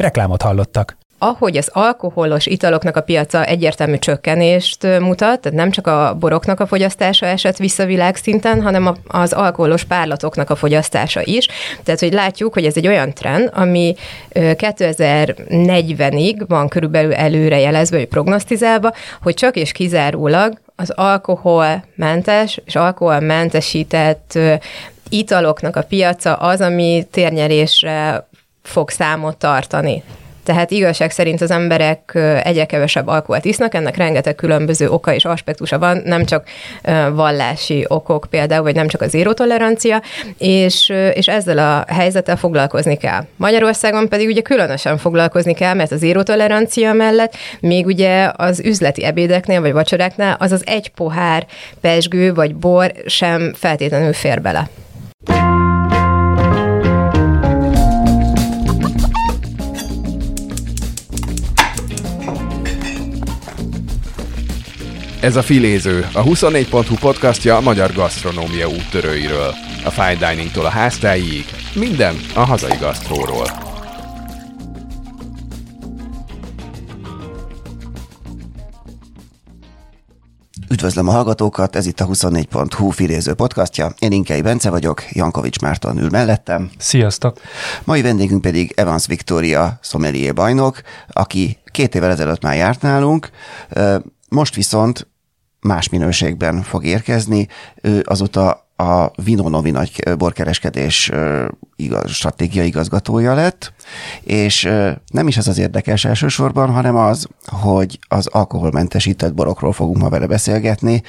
Reklámot hallottak ahogy az alkoholos italoknak a piaca egyértelmű csökkenést mutat, tehát nem csak a boroknak a fogyasztása esett vissza világszinten, hanem az alkoholos párlatoknak a fogyasztása is. Tehát, hogy látjuk, hogy ez egy olyan trend, ami 2040-ig van körülbelül előrejelezve, vagy prognosztizálva, hogy csak és kizárólag az alkoholmentes és alkoholmentesített italoknak a piaca az, ami térnyerésre fog számot tartani. Tehát igazság szerint az emberek egyre kevesebb alkoholt isznak, ennek rengeteg különböző oka és aspektusa van, nem csak vallási okok például, vagy nem csak az érotolerancia, és, és ezzel a helyzettel foglalkozni kell. Magyarországon pedig ugye különösen foglalkozni kell, mert az érotolerancia mellett még ugye az üzleti ebédeknél vagy vacsoráknál az az egy pohár pesgő vagy bor sem feltétlenül fér bele. Ez a Filéző, a 24.hu podcastja a magyar gasztronómia úttörőiről. A fine diningtól a háztáig, minden a hazai gasztróról. Üdvözlöm a hallgatókat, ez itt a 24.hu filéző podcastja. Én Inkei Bence vagyok, Jankovics Márton ül mellettem. Sziasztok! Mai vendégünk pedig Evans Victoria sommelier bajnok, aki két évvel ezelőtt már járt nálunk, most viszont más minőségben fog érkezni. Ő azóta a Vinonovi nagy borkereskedés igaz, stratégia igazgatója lett, és nem is ez az érdekes elsősorban, hanem az, hogy az alkoholmentesített borokról fogunk ma vele beszélgetni,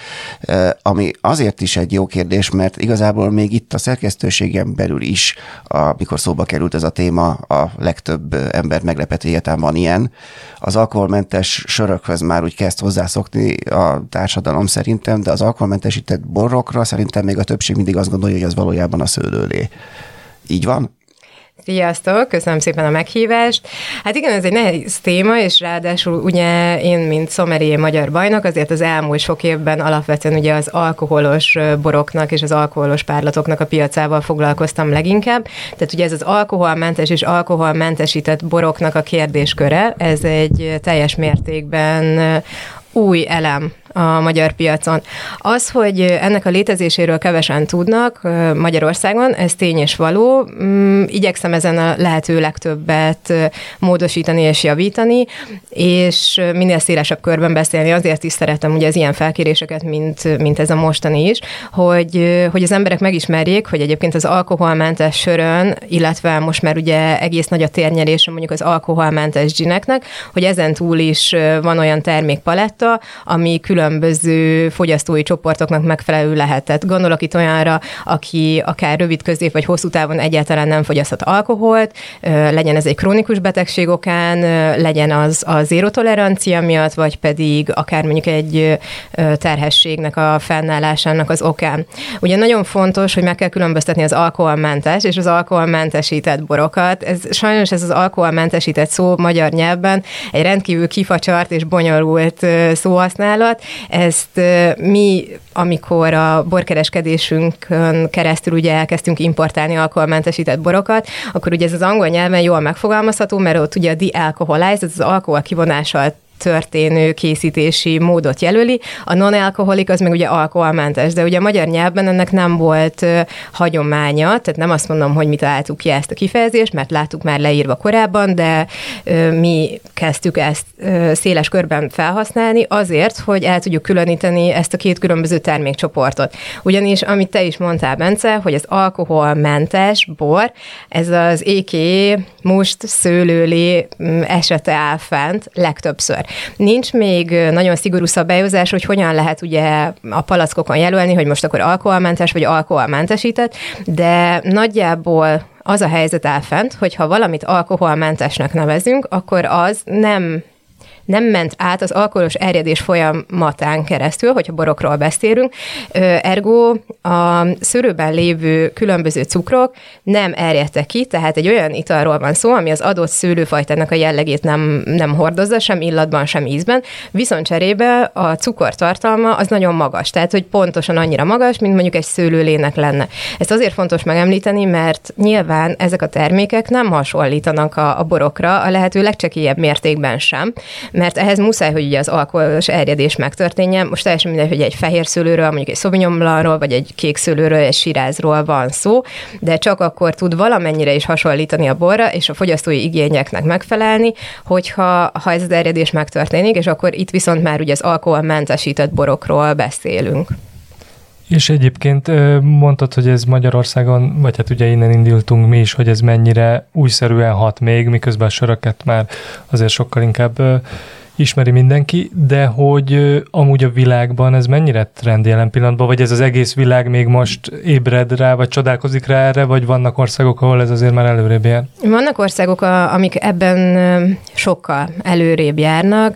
ami azért is egy jó kérdés, mert igazából még itt a szerkesztőségem belül is, amikor szóba került ez a téma, a legtöbb ember meglepett, hogy van ilyen. Az alkoholmentes sörökhöz már úgy kezd hozzászokni a társadalom szerintem, de az alkoholmentesített borokra szerintem még a többség mindig azt gondolja, hogy az valójában a szőlőlé. Így van? Sziasztok, köszönöm szépen a meghívást. Hát igen, ez egy nehéz téma, és ráadásul ugye én, mint szomerié magyar bajnok, azért az elmúlt sok évben alapvetően ugye az alkoholos boroknak és az alkoholos párlatoknak a piacával foglalkoztam leginkább. Tehát ugye ez az alkoholmentes és alkoholmentesített boroknak a kérdésköre, ez egy teljes mértékben új elem a magyar piacon. Az, hogy ennek a létezéséről kevesen tudnak Magyarországon, ez tény és való. Mm, igyekszem ezen a lehető legtöbbet módosítani és javítani, és minél szélesebb körben beszélni. Azért is szeretem ugye az ilyen felkéréseket, mint, mint ez a mostani is, hogy, hogy az emberek megismerjék, hogy egyébként az alkoholmentes sörön, illetve most már ugye egész nagy a térnyelése mondjuk az alkoholmentes gineknek, hogy ezen túl is van olyan termékpaletta, ami külön különböző fogyasztói csoportoknak megfelelő lehetett. Gondolok itt olyanra, aki akár rövid, közép vagy hosszú távon egyáltalán nem fogyaszthat alkoholt, legyen ez egy krónikus betegség okán, legyen az a zérotolerancia miatt, vagy pedig akár mondjuk egy terhességnek a fennállásának az okán. Ugye nagyon fontos, hogy meg kell különböztetni az alkoholmentes és az alkoholmentesített borokat. Ez, sajnos ez az alkoholmentesített szó magyar nyelvben egy rendkívül kifacsart és bonyolult szóhasználat, ezt mi, amikor a borkereskedésünkön keresztül ugye elkezdtünk importálni alkoholmentesített borokat, akkor ugye ez az angol nyelven jól megfogalmazható, mert ott ugye a de-alcoholized, ez az alkohol kivonással történő készítési módot jelöli, a non-alkoholik az meg ugye alkoholmentes, de ugye a magyar nyelvben ennek nem volt hagyománya, tehát nem azt mondom, hogy mi találtuk ki ezt a kifejezést, mert láttuk már leírva korábban, de mi kezdtük ezt széles körben felhasználni azért, hogy el tudjuk különíteni ezt a két különböző termékcsoportot. Ugyanis, amit te is mondtál, Bence, hogy az alkoholmentes bor, ez az éké, must, szőlőlé mm, esete áll fent legtöbbször. Nincs még nagyon szigorú szabályozás, hogy hogyan lehet ugye a palackokon jelölni, hogy most akkor alkoholmentes vagy alkoholmentesített, de nagyjából az a helyzet áll fent, hogy ha valamit alkoholmentesnek nevezünk, akkor az nem nem ment át az alkoholos erjedés folyamatán keresztül, hogyha borokról beszélünk, ergo a szőrőben lévő különböző cukrok nem erjedtek ki, tehát egy olyan italról van szó, ami az adott szőlőfajtának a jellegét nem, nem hordozza, sem illatban, sem ízben, viszont cserébe a cukortartalma az nagyon magas, tehát hogy pontosan annyira magas, mint mondjuk egy szőlőlének lenne. Ezt azért fontos megemlíteni, mert nyilván ezek a termékek nem hasonlítanak a, a borokra, a lehető legcsekélyebb mértékben sem, mert ehhez muszáj, hogy ugye az alkoholos erjedés megtörténjen. Most teljesen mindegy, hogy egy fehér szőlőről, mondjuk egy szobinyomlanról, vagy egy kék szőlőről, egy sirázról van szó, de csak akkor tud valamennyire is hasonlítani a borra, és a fogyasztói igényeknek megfelelni, hogyha ha ez az erjedés megtörténik, és akkor itt viszont már ugye az alkoholmentesített borokról beszélünk. És egyébként mondtad, hogy ez Magyarországon, vagy hát ugye innen indultunk mi is, hogy ez mennyire újszerűen hat még, miközben a söröket már azért sokkal inkább ismeri mindenki, de hogy amúgy a világban ez mennyire trend jelen pillanatban, vagy ez az egész világ még most ébred rá, vagy csodálkozik rá erre, vagy vannak országok, ahol ez azért már előrébb jár? Vannak országok, amik ebben sokkal előrébb járnak.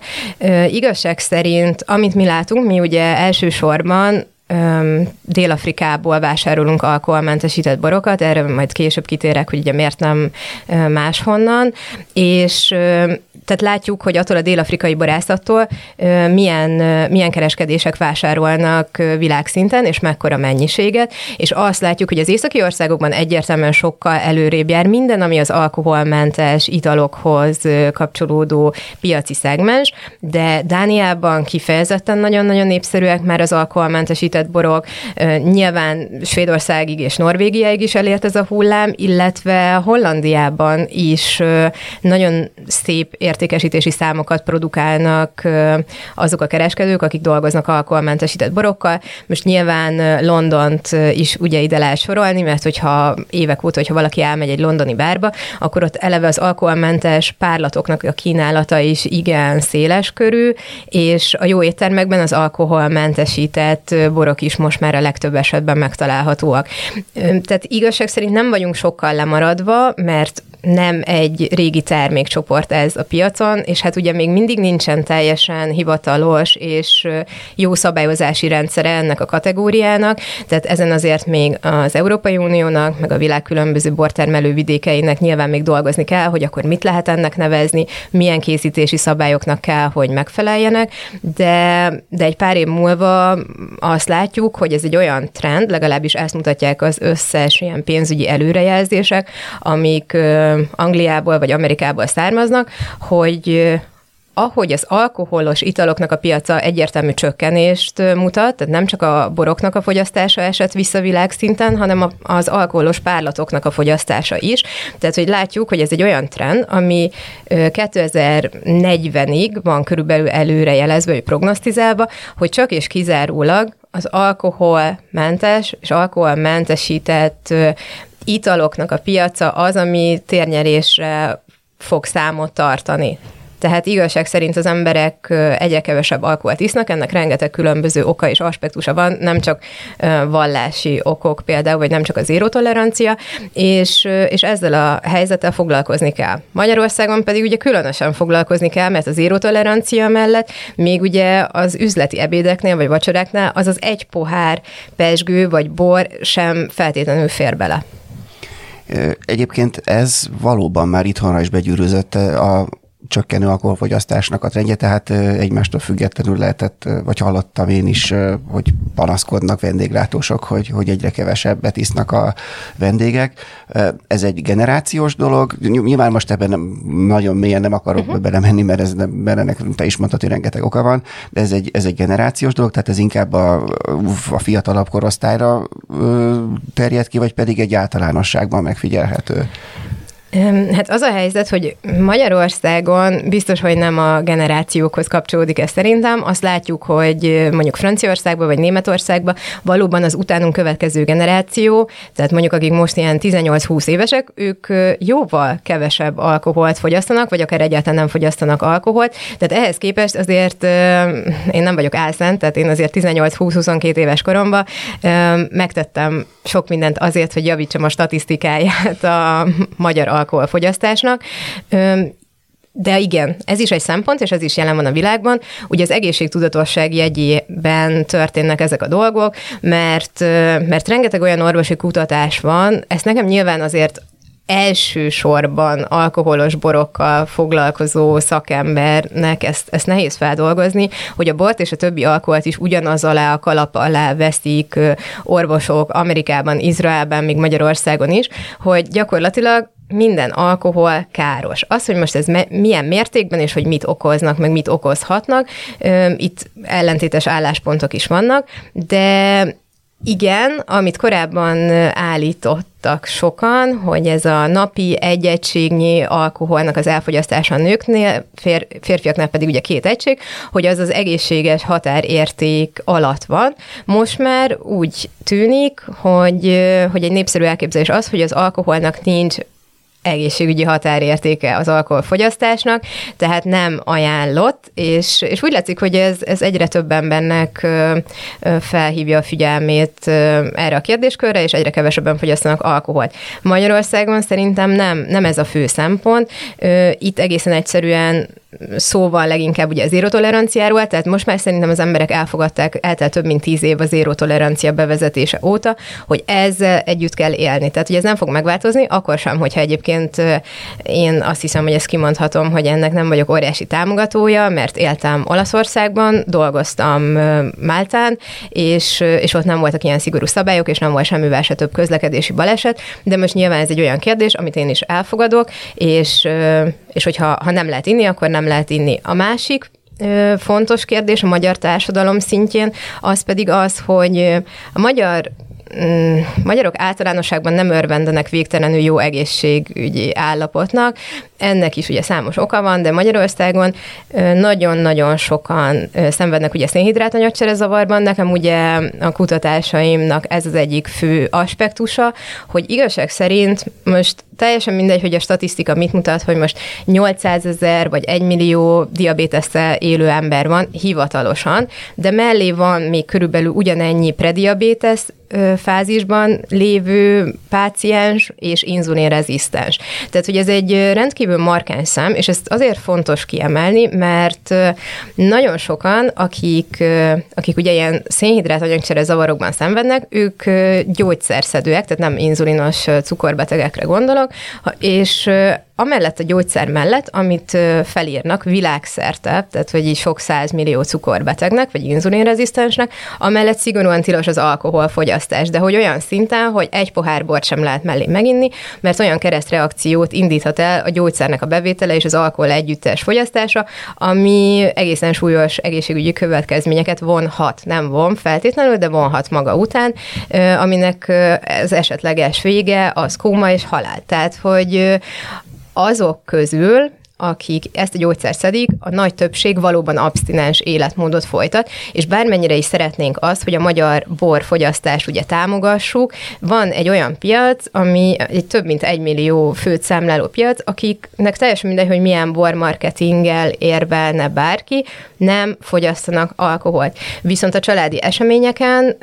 Igazság szerint, amit mi látunk, mi ugye elsősorban Dél-Afrikából vásárolunk alkoholmentesített borokat, erre majd később kitérek, hogy ugye miért nem máshonnan, és tehát látjuk, hogy attól a dél-afrikai borászattól milyen, milyen kereskedések vásárolnak világszinten, és mekkora mennyiséget, és azt látjuk, hogy az északi országokban egyértelműen sokkal előrébb jár minden, ami az alkoholmentes italokhoz kapcsolódó piaci szegmens, de Dániában kifejezetten nagyon-nagyon népszerűek már az alkoholmentesített borok, nyilván Svédországig és Norvégiáig is elért ez a hullám, illetve Hollandiában is nagyon szép értékesítési számokat produkálnak azok a kereskedők, akik dolgoznak alkoholmentesített borokkal. Most nyilván Londont is ugye ide lehet sorolni, mert hogyha évek óta, hogyha valaki elmegy egy londoni bárba, akkor ott eleve az alkoholmentes párlatoknak a kínálata is igen széles körű, és a jó éttermekben az alkoholmentesített borok is most már a legtöbb esetben megtalálhatóak. Tehát igazság szerint nem vagyunk sokkal lemaradva, mert nem egy régi termékcsoport ez a piacon, és hát ugye még mindig nincsen teljesen hivatalos és jó szabályozási rendszere ennek a kategóriának, tehát ezen azért még az Európai Uniónak, meg a világ különböző bortermelő vidékeinek nyilván még dolgozni kell, hogy akkor mit lehet ennek nevezni, milyen készítési szabályoknak kell, hogy megfeleljenek, de, de egy pár év múlva azt látjuk, hogy ez egy olyan trend, legalábbis ezt mutatják az összes ilyen pénzügyi előrejelzések, amik Angliából vagy Amerikából származnak, hogy ahogy az alkoholos italoknak a piaca egyértelmű csökkenést mutat, tehát nem csak a boroknak a fogyasztása esett vissza világszinten, hanem az alkoholos párlatoknak a fogyasztása is. Tehát, hogy látjuk, hogy ez egy olyan trend, ami 2040-ig van körülbelül előrejelezve, vagy prognosztizálva, hogy csak és kizárólag az alkoholmentes és alkoholmentesített italoknak a piaca az, ami térnyerésre fog számot tartani. Tehát igazság szerint az emberek egyre kevesebb alkoholt isznak, ennek rengeteg különböző oka és aspektusa van, nem csak vallási okok például, vagy nem csak az érotolerancia, és, és ezzel a helyzettel foglalkozni kell. Magyarországon pedig ugye különösen foglalkozni kell, mert az érotolerancia mellett még ugye az üzleti ebédeknél vagy vacsoráknál az az egy pohár pesgő vagy bor sem feltétlenül fér bele. Egyébként ez valóban már itthonra is begyűrűzött a csökkenő alkoholfogyasztásnak a trendje, tehát egymástól függetlenül lehetett, vagy hallottam én is, hogy panaszkodnak vendéglátósok, hogy, hogy egyre kevesebbet isznak a vendégek. Ez egy generációs dolog. Nyilván most ebben nem, nagyon mélyen nem akarok uh-huh. belemenni, mert ez nem, mert ennek te is mondtad, hogy rengeteg oka van, de ez egy, ez egy generációs dolog, tehát ez inkább a, a fiatalabb korosztályra terjed ki, vagy pedig egy általánosságban megfigyelhető? Hát az a helyzet, hogy Magyarországon biztos, hogy nem a generációkhoz kapcsolódik ez szerintem. Azt látjuk, hogy mondjuk Franciaországban vagy Németországban valóban az utánunk következő generáció, tehát mondjuk akik most ilyen 18-20 évesek, ők jóval kevesebb alkoholt fogyasztanak, vagy akár egyáltalán nem fogyasztanak alkoholt. Tehát ehhez képest azért én nem vagyok álszent, tehát én azért 18-20-22 éves koromban megtettem sok mindent azért, hogy javítsam a statisztikáját a magyar alkoholfogyasztásnak. De igen, ez is egy szempont, és ez is jelen van a világban. Ugye az egészségtudatosság jegyében történnek ezek a dolgok, mert, mert rengeteg olyan orvosi kutatás van, ezt nekem nyilván azért elsősorban alkoholos borokkal foglalkozó szakembernek ezt, ezt nehéz feldolgozni, hogy a bort és a többi alkoholt is ugyanaz alá a kalap alá veszik orvosok Amerikában, Izraelben, még Magyarországon is, hogy gyakorlatilag minden alkohol káros. Az, hogy most ez me- milyen mértékben és hogy mit okoznak, meg mit okozhatnak, itt ellentétes álláspontok is vannak, de igen, amit korábban állítottak sokan, hogy ez a napi egy egységnyi alkoholnak az elfogyasztása a nőknél, fér, férfiaknál pedig ugye két egység, hogy az az egészséges határérték alatt van. Most már úgy tűnik, hogy, hogy egy népszerű elképzelés az, hogy az alkoholnak nincs egészségügyi határértéke az alkoholfogyasztásnak, tehát nem ajánlott, és, és úgy látszik, hogy ez, ez egyre több embernek felhívja a figyelmét erre a kérdéskörre, és egyre kevesebben fogyasztanak alkoholt. Magyarországon szerintem nem, nem ez a fő szempont. Itt egészen egyszerűen szóval leginkább ugye a zéró toleranciáról, tehát most már szerintem az emberek elfogadták, eltelt több mint tíz év a zéró tolerancia bevezetése óta, hogy ezzel együtt kell élni. Tehát, hogy ez nem fog megváltozni, akkor sem, hogyha egyébként én azt hiszem, hogy ezt kimondhatom, hogy ennek nem vagyok óriási támogatója, mert éltem Olaszországban, dolgoztam Máltán, és, és ott nem voltak ilyen szigorú szabályok, és nem volt semmivel se több közlekedési baleset, de most nyilván ez egy olyan kérdés, amit én is elfogadok, és, és hogyha ha nem lehet inni, akkor nem lehet inni. A másik fontos kérdés a magyar társadalom szintjén, az pedig az, hogy a magyar magyarok általánosságban nem örvendenek végtelenül jó egészségügyi állapotnak, ennek is ugye számos oka van, de Magyarországon nagyon-nagyon sokan szenvednek ugye szénhidrátanyagcsere zavarban. Nekem ugye a kutatásaimnak ez az egyik fő aspektusa, hogy igazság szerint most teljesen mindegy, hogy a statisztika mit mutat, hogy most 800 ezer vagy 1 millió diabétesszel élő ember van hivatalosan, de mellé van még körülbelül ugyanennyi prediabétesz fázisban lévő páciens és inzulinrezisztens. Tehát, hogy ez egy rendkívül markáns szám, és ezt azért fontos kiemelni, mert nagyon sokan, akik, akik ugye ilyen szénhidrát anyagcsere zavarokban szenvednek, ők gyógyszerszedőek, tehát nem inzulinos cukorbetegekre gondolok, és amellett a gyógyszer mellett, amit felírnak világszerte, tehát hogy így sok millió cukorbetegnek, vagy inzulinrezisztensnek, amellett szigorúan tilos az alkoholfogyasztás, de hogy olyan szinten, hogy egy pohár bort sem lehet mellé meginni, mert olyan keresztreakciót indíthat el a gyógyszernek a bevétele és az alkohol együttes fogyasztása, ami egészen súlyos egészségügyi következményeket vonhat, nem von feltétlenül, de vonhat maga után, aminek az esetleges vége az kóma és halál. Tehát, hogy azok közül, akik ezt a gyógyszert szedik, a nagy többség valóban abstinens életmódot folytat, és bármennyire is szeretnénk azt, hogy a magyar borfogyasztást ugye támogassuk, van egy olyan piac, ami egy több mint egy millió főt számláló piac, akiknek teljesen mindegy, hogy milyen bormarketinggel érvelne bárki, nem fogyasztanak alkoholt. Viszont a családi eseményeken,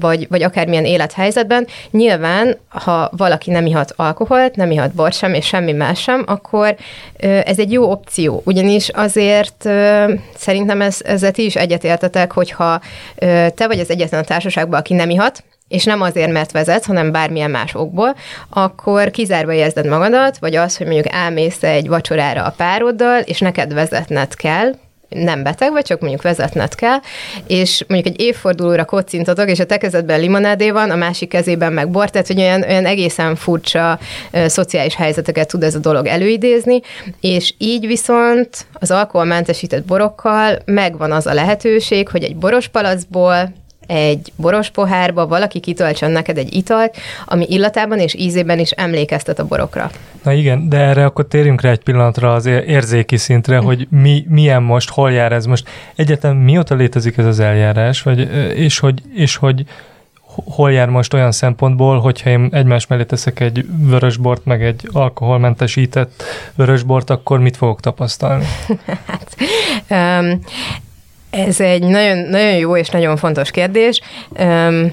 vagy, vagy akármilyen élethelyzetben, nyilván, ha valaki nem ihat alkoholt, nem ihat bor sem, és semmi más sem, akkor ez ez egy jó opció, ugyanis azért szerintem ez, ezzel ti is egyetértetek, hogyha te vagy az egyetlen a társaságban, aki nem ihat, és nem azért, mert vezetsz, hanem bármilyen más okból, akkor kizárva érzed magadat, vagy az, hogy mondjuk elmész egy vacsorára a pároddal, és neked vezetned kell, nem beteg vagy, csak mondjuk vezetned kell, és mondjuk egy évfordulóra kocintatok, és a te kezedben limonádé van, a másik kezében meg bor, tehát hogy olyan, olyan egészen furcsa ö, szociális helyzeteket tud ez a dolog előidézni, és így viszont az alkoholmentesített borokkal megvan az a lehetőség, hogy egy boros palacból egy boros pohárba valaki kitöltsön neked egy italt, ami illatában és ízében is emlékeztet a borokra. Na igen, de erre akkor térjünk rá egy pillanatra az érzéki szintre, hogy mi, milyen most, hol jár ez most. Egyetem mióta létezik ez az eljárás, vagy, és, hogy, és hogy hol jár most olyan szempontból, hogyha én egymás mellé teszek egy vörösbort, meg egy alkoholmentesített vörösbort, akkor mit fogok tapasztalni? hát, um, ez egy nagyon, nagyon jó és nagyon fontos kérdés. Um,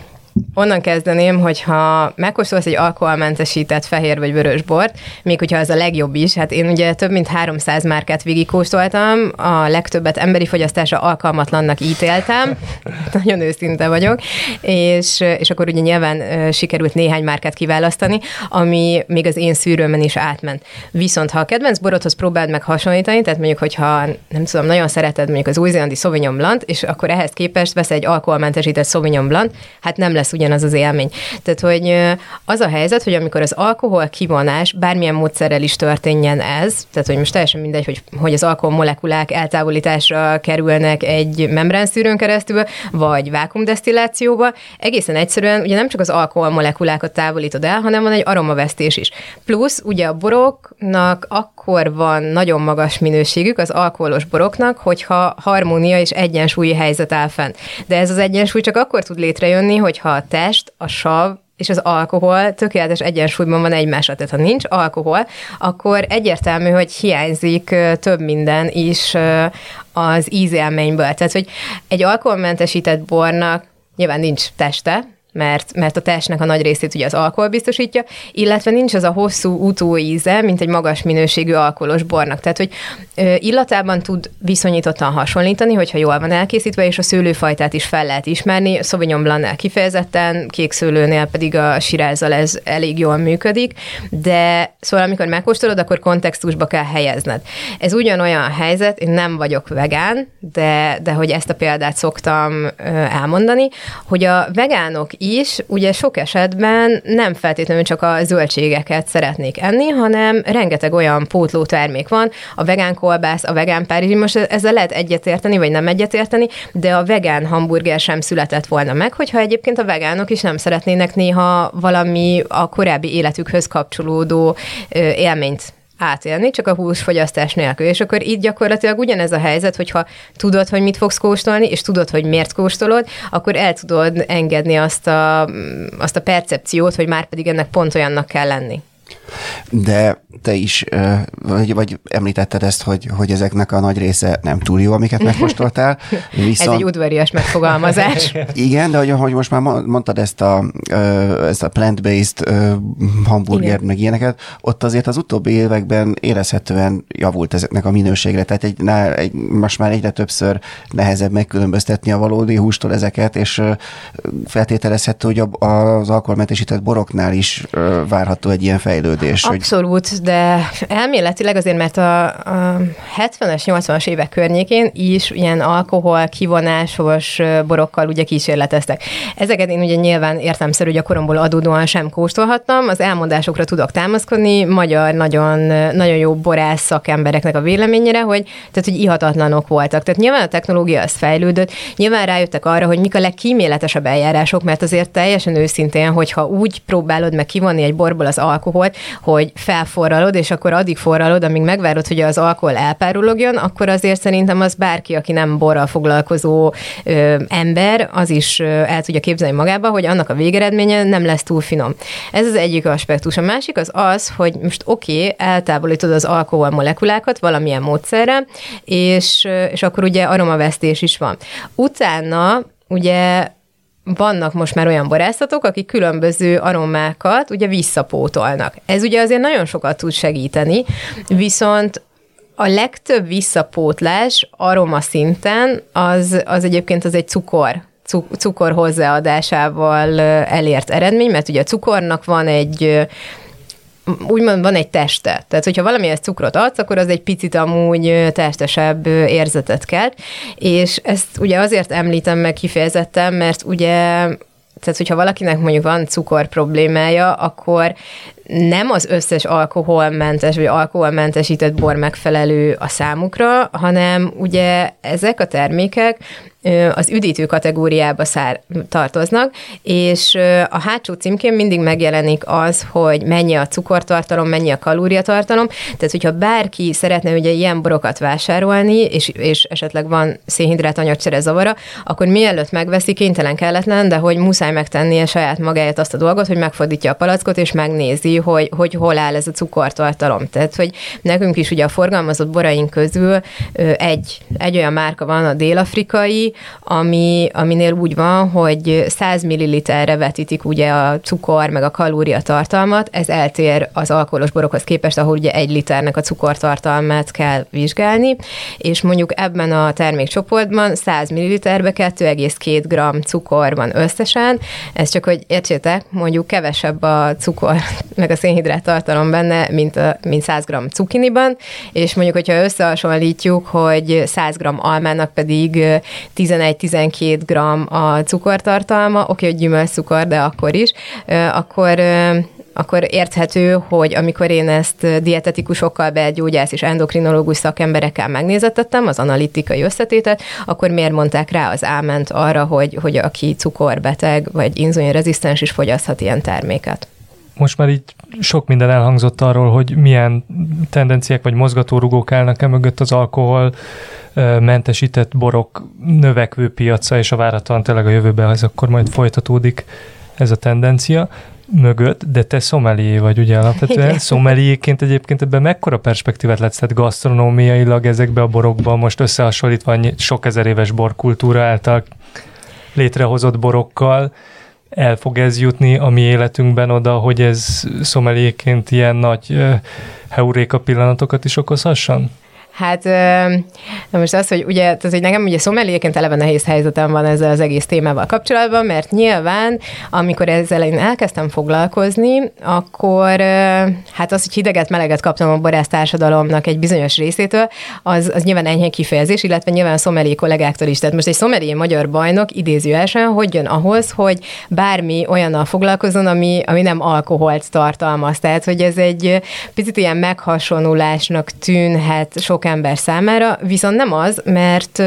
Onnan kezdeném, hogyha megkóstolsz egy alkoholmentesített fehér vagy vörös bort, még hogyha ez a legjobb is, hát én ugye több mint 300 márkát végigkóstoltam, a legtöbbet emberi fogyasztásra alkalmatlannak ítéltem, nagyon őszinte vagyok, és, és akkor ugye nyilván sikerült néhány márkát kiválasztani, ami még az én szűrőmen is átment. Viszont ha a kedvenc borodhoz próbáld meg hasonlítani, tehát mondjuk, hogyha nem tudom, nagyon szereted mondjuk az új-zélandi Sauvignon Blanc, és akkor ehhez képest vesz egy alkoholmentesített Sauvignon Blanc, hát nem lesz ugyanaz az élmény. Tehát, hogy az a helyzet, hogy amikor az alkohol kivonás, bármilyen módszerrel is történjen ez, tehát, hogy most teljesen mindegy, hogy, hogy az alkohol molekulák eltávolításra kerülnek egy membránszűrőn keresztül, vagy vákumdesztillációba, egészen egyszerűen ugye nem csak az alkohol molekulákat távolítod el, hanem van egy aromavesztés is. Plusz ugye a boroknak akkor van nagyon magas minőségük az alkoholos boroknak, hogyha harmónia és egyensúlyi helyzet áll fenn. De ez az egyensúly csak akkor tud létrejönni, hogyha a test, a sav és az alkohol tökéletes egyensúlyban van egymásra. Tehát ha nincs alkohol, akkor egyértelmű, hogy hiányzik több minden is az ízélményből. Tehát, hogy egy alkoholmentesített bornak nyilván nincs teste, mert, mert a testnek a nagy részét ugye az alkohol biztosítja, illetve nincs az a hosszú utóíze, mint egy magas minőségű alkoholos bornak. Tehát, hogy illatában tud viszonyítottan hasonlítani, hogyha jól van elkészítve, és a szőlőfajtát is fel lehet ismerni. Sauvignon Blanc-nál kifejezetten, kék szőlőnél pedig a sirázzal ez elég jól működik, de szóval amikor megkóstolod, akkor kontextusba kell helyezned. Ez ugyanolyan helyzet, én nem vagyok vegán, de, de hogy ezt a példát szoktam elmondani, hogy a vegánok is ugye sok esetben nem feltétlenül csak a zöldségeket szeretnék enni, hanem rengeteg olyan pótló termék van, a vegán kolbász, a vegán párizsi, most ezzel lehet egyetérteni, vagy nem egyetérteni, de a vegán hamburger sem született volna meg, hogyha egyébként a vegánok is nem szeretnének néha valami a korábbi életükhöz kapcsolódó élményt átélni, csak a húsfogyasztás nélkül. És akkor itt gyakorlatilag ugyanez a helyzet, hogyha tudod, hogy mit fogsz kóstolni, és tudod, hogy miért kóstolod, akkor el tudod engedni azt a, azt a percepciót, hogy már pedig ennek pont olyannak kell lenni. De te is, vagy, vagy említetted ezt, hogy, hogy ezeknek a nagy része nem túl jó, amiket megkóstoltál. Viszont... Ez egy udvarias megfogalmazás. Igen, de hogy, hogy most már mondtad ezt a, ezt a plant-based hamburger, meg ilyeneket, ott azért az utóbbi években érezhetően javult ezeknek a minőségre, tehát egy, egy, most már egyre többször nehezebb megkülönböztetni a valódi hústól ezeket, és feltételezhető, hogy az alkoholmentesített boroknál is várható egy ilyen fejlődés. Abszolút, hogy... de elméletileg azért, mert a, a 70-es, 80-as évek környékén is ilyen alkohol kivonásos borokkal ugye kísérleteztek. Ezeket én ugye nyilván értelmszerű, hogy a koromból adódóan sem kóstolhattam, az elmondásokra tudok támaszkodni, magyar nagyon, nagyon jó borász szakembereknek a véleményére, hogy, tehát, hogy ihatatlanok voltak. Tehát nyilván a technológia az fejlődött, nyilván rájöttek arra, hogy mik a legkíméletesebb eljárások, mert azért teljesen őszintén, hogyha úgy próbálod meg kivonni egy borból az alkoholt, hogy felforralod, és akkor addig forralod, amíg megvárod, hogy az alkohol elpárologjon, akkor azért szerintem az bárki, aki nem borral foglalkozó ö, ember, az is el tudja képzelni magába, hogy annak a végeredménye nem lesz túl finom. Ez az egyik aspektus. A másik az az, hogy most oké, okay, eltávolítod az alkohol molekulákat valamilyen módszerrel, és, és akkor ugye aromavesztés is van. Utána ugye vannak most már olyan borászatok, akik különböző aromákat ugye visszapótolnak. Ez ugye azért nagyon sokat tud segíteni, viszont a legtöbb visszapótlás aroma szinten az, az egyébként az egy cukor cukor hozzáadásával elért eredmény, mert ugye a cukornak van egy úgymond van egy teste. Tehát, hogyha valamihez cukrot adsz, akkor az egy picit amúgy testesebb érzetet kelt, és ezt ugye azért említem meg kifejezetten, mert ugye tehát, hogyha valakinek mondjuk van cukor problémája, akkor nem az összes alkoholmentes vagy alkoholmentesített bor megfelelő a számukra, hanem ugye ezek a termékek az üdítő kategóriába szár, tartoznak, és a hátsó címkén mindig megjelenik az, hogy mennyi a cukortartalom, mennyi a kalóriatartalom, tehát hogyha bárki szeretne ugye ilyen borokat vásárolni, és, és esetleg van szénhidrát anyagcsere zavara, akkor mielőtt megveszi, kénytelen kelletlen, de hogy muszáj megtennie saját magáért azt a dolgot, hogy megfordítja a palackot, és megnézi, hogy, hogy hol áll ez a cukortartalom. Tehát, hogy nekünk is ugye a forgalmazott boraink közül egy, egy olyan márka van, a dél-afrikai, ami, aminél úgy van, hogy 100 ml-re vetítik ugye a cukor, meg a kalória tartalmat, ez eltér az alkoholos borokhoz képest, ahol ugye egy liternek a cukortartalmát kell vizsgálni, és mondjuk ebben a termékcsoportban 100 ml-be 2,2 g cukor van összesen, ez csak, hogy értsétek, mondjuk kevesebb a cukor, meg a szénhidrát tartalom benne, mint, a, mint 100 g cukiniban, és mondjuk, hogyha összehasonlítjuk, hogy 100 g almának pedig 11-12 g a cukortartalma, oké, hogy gyümölcscukor, de akkor is, akkor akkor érthető, hogy amikor én ezt dietetikusokkal, belgyógyász és endokrinológus szakemberekkel megnézettettem, az analitikai összetétet, akkor miért mondták rá az áment arra, hogy, hogy aki cukorbeteg vagy inzulinrezisztens is fogyaszthat ilyen terméket? Most már így sok minden elhangzott arról, hogy milyen tendenciák vagy mozgatórugók állnak e mögött az alkohol mentesített borok növekvő piaca, és a váratlan tényleg a jövőben ez akkor majd folytatódik ez a tendencia mögött, de te szomelié vagy ugye alapvetően. Igen. Szomeliéként egyébként ebben mekkora perspektívát látsz, tehát gasztronómiailag ezekbe a borokba most összehasonlítva sok ezer éves borkultúra által létrehozott borokkal, el fog ez jutni a mi életünkben oda, hogy ez szomeliéként ilyen nagy heuréka pillanatokat is okozhasson? Hát na most az, hogy ugye, tehát, hogy nekem ugye szomelléként eleve nehéz helyzetem van ezzel az egész témával kapcsolatban, mert nyilván, amikor ezzel én elkezdtem foglalkozni, akkor hát az, hogy hideget, meleget kaptam a borász társadalomnak egy bizonyos részétől, az, az nyilván enyhe kifejezés, illetve nyilván szomeli kollégáktól is. Tehát most egy szomeli magyar bajnok idézőesen hogy jön ahhoz, hogy bármi olyannal foglalkozon, ami, ami nem alkoholt tartalmaz. Tehát, hogy ez egy picit ilyen meghasonulásnak tűnhet sok sok ember számára, viszont nem az, mert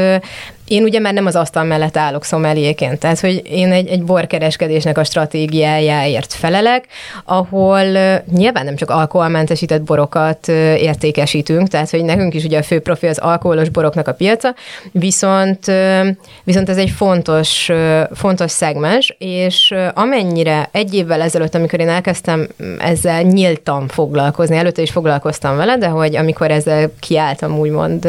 én ugye már nem az asztal mellett állok szomeliéként, tehát hogy én egy, egy borkereskedésnek a stratégiájáért felelek, ahol nyilván nem csak alkoholmentesített borokat értékesítünk, tehát hogy nekünk is ugye a fő profi az alkoholos boroknak a piaca, viszont, viszont ez egy fontos, fontos szegmens, és amennyire egy évvel ezelőtt, amikor én elkezdtem ezzel nyíltan foglalkozni, előtte is foglalkoztam vele, de hogy amikor ezzel kiálltam úgymond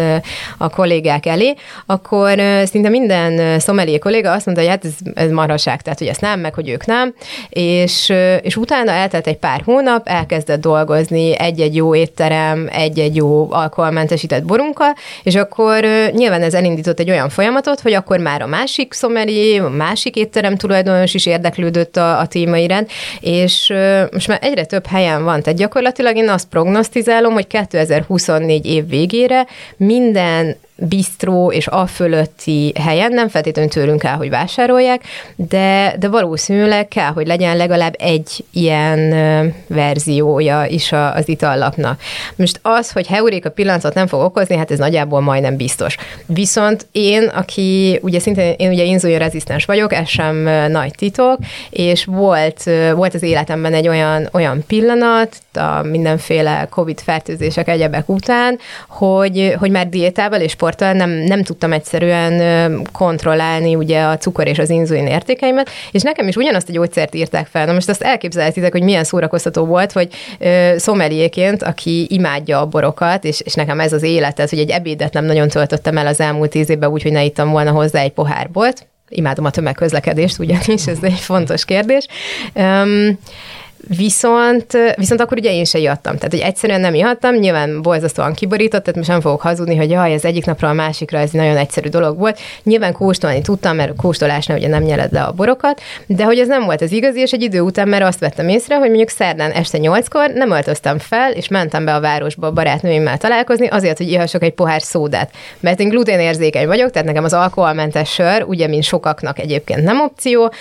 a kollégák elé, akkor szinte minden szomelié kolléga azt mondta, hogy hát ez, ez marhaság, tehát hogy ezt nem, meg hogy ők nem, és, és utána eltelt egy pár hónap, elkezdett dolgozni egy-egy jó étterem, egy-egy jó alkoholmentesített borunkkal, és akkor nyilván ez elindított egy olyan folyamatot, hogy akkor már a másik szomelié, a másik étterem tulajdonos is érdeklődött a, a téma iránt, és most már egyre több helyen van, tehát gyakorlatilag én azt prognosztizálom, hogy 2024 év végére minden bistró és a fölötti helyen, nem feltétlenül tőlünk kell, hogy vásárolják, de, de valószínűleg kell, hogy legyen legalább egy ilyen verziója is az itallapnak. Most az, hogy heuréka pillanatot nem fog okozni, hát ez nagyjából majdnem biztos. Viszont én, aki ugye szintén, én ugye inzulin rezisztens vagyok, ez sem nagy titok, és volt, volt az életemben egy olyan, olyan pillanat, a mindenféle COVID fertőzések egyebek után, hogy, hogy már diétával és sporttal nem, nem tudtam egyszerűen kontrollálni ugye a cukor és az inzulin értékeimet, és nekem is ugyanazt a gyógyszert írták fel. Na most azt elképzelhetitek, hogy milyen szórakoztató volt, hogy szomeliéként, aki imádja a borokat, és, és nekem ez az életet, hogy egy ebédet nem nagyon töltöttem el az elmúlt tíz évben úgy, hogy ne ittam volna hozzá egy pohár bort, imádom a tömegközlekedést, ugyanis ez egy fontos kérdés. Um, Viszont, viszont akkor ugye én se ihattam. Tehát, hogy egyszerűen nem ihattam, nyilván borzasztóan kiborított, tehát most nem fogok hazudni, hogy jaj, ez egyik napra a másikra ez nagyon egyszerű dolog volt. Nyilván kóstolni tudtam, mert kóstolásnál ugye nem nyered le a borokat, de hogy ez nem volt az igazi, és egy idő után már azt vettem észre, hogy mondjuk szerdán este nyolckor nem öltöztem fel, és mentem be a városba a barátnőimmel találkozni, azért, hogy ihassak egy pohár szódát. Mert én gluténérzékeny vagyok, tehát nekem az alkoholmentes sör, ugye, mint sokaknak egyébként nem opció,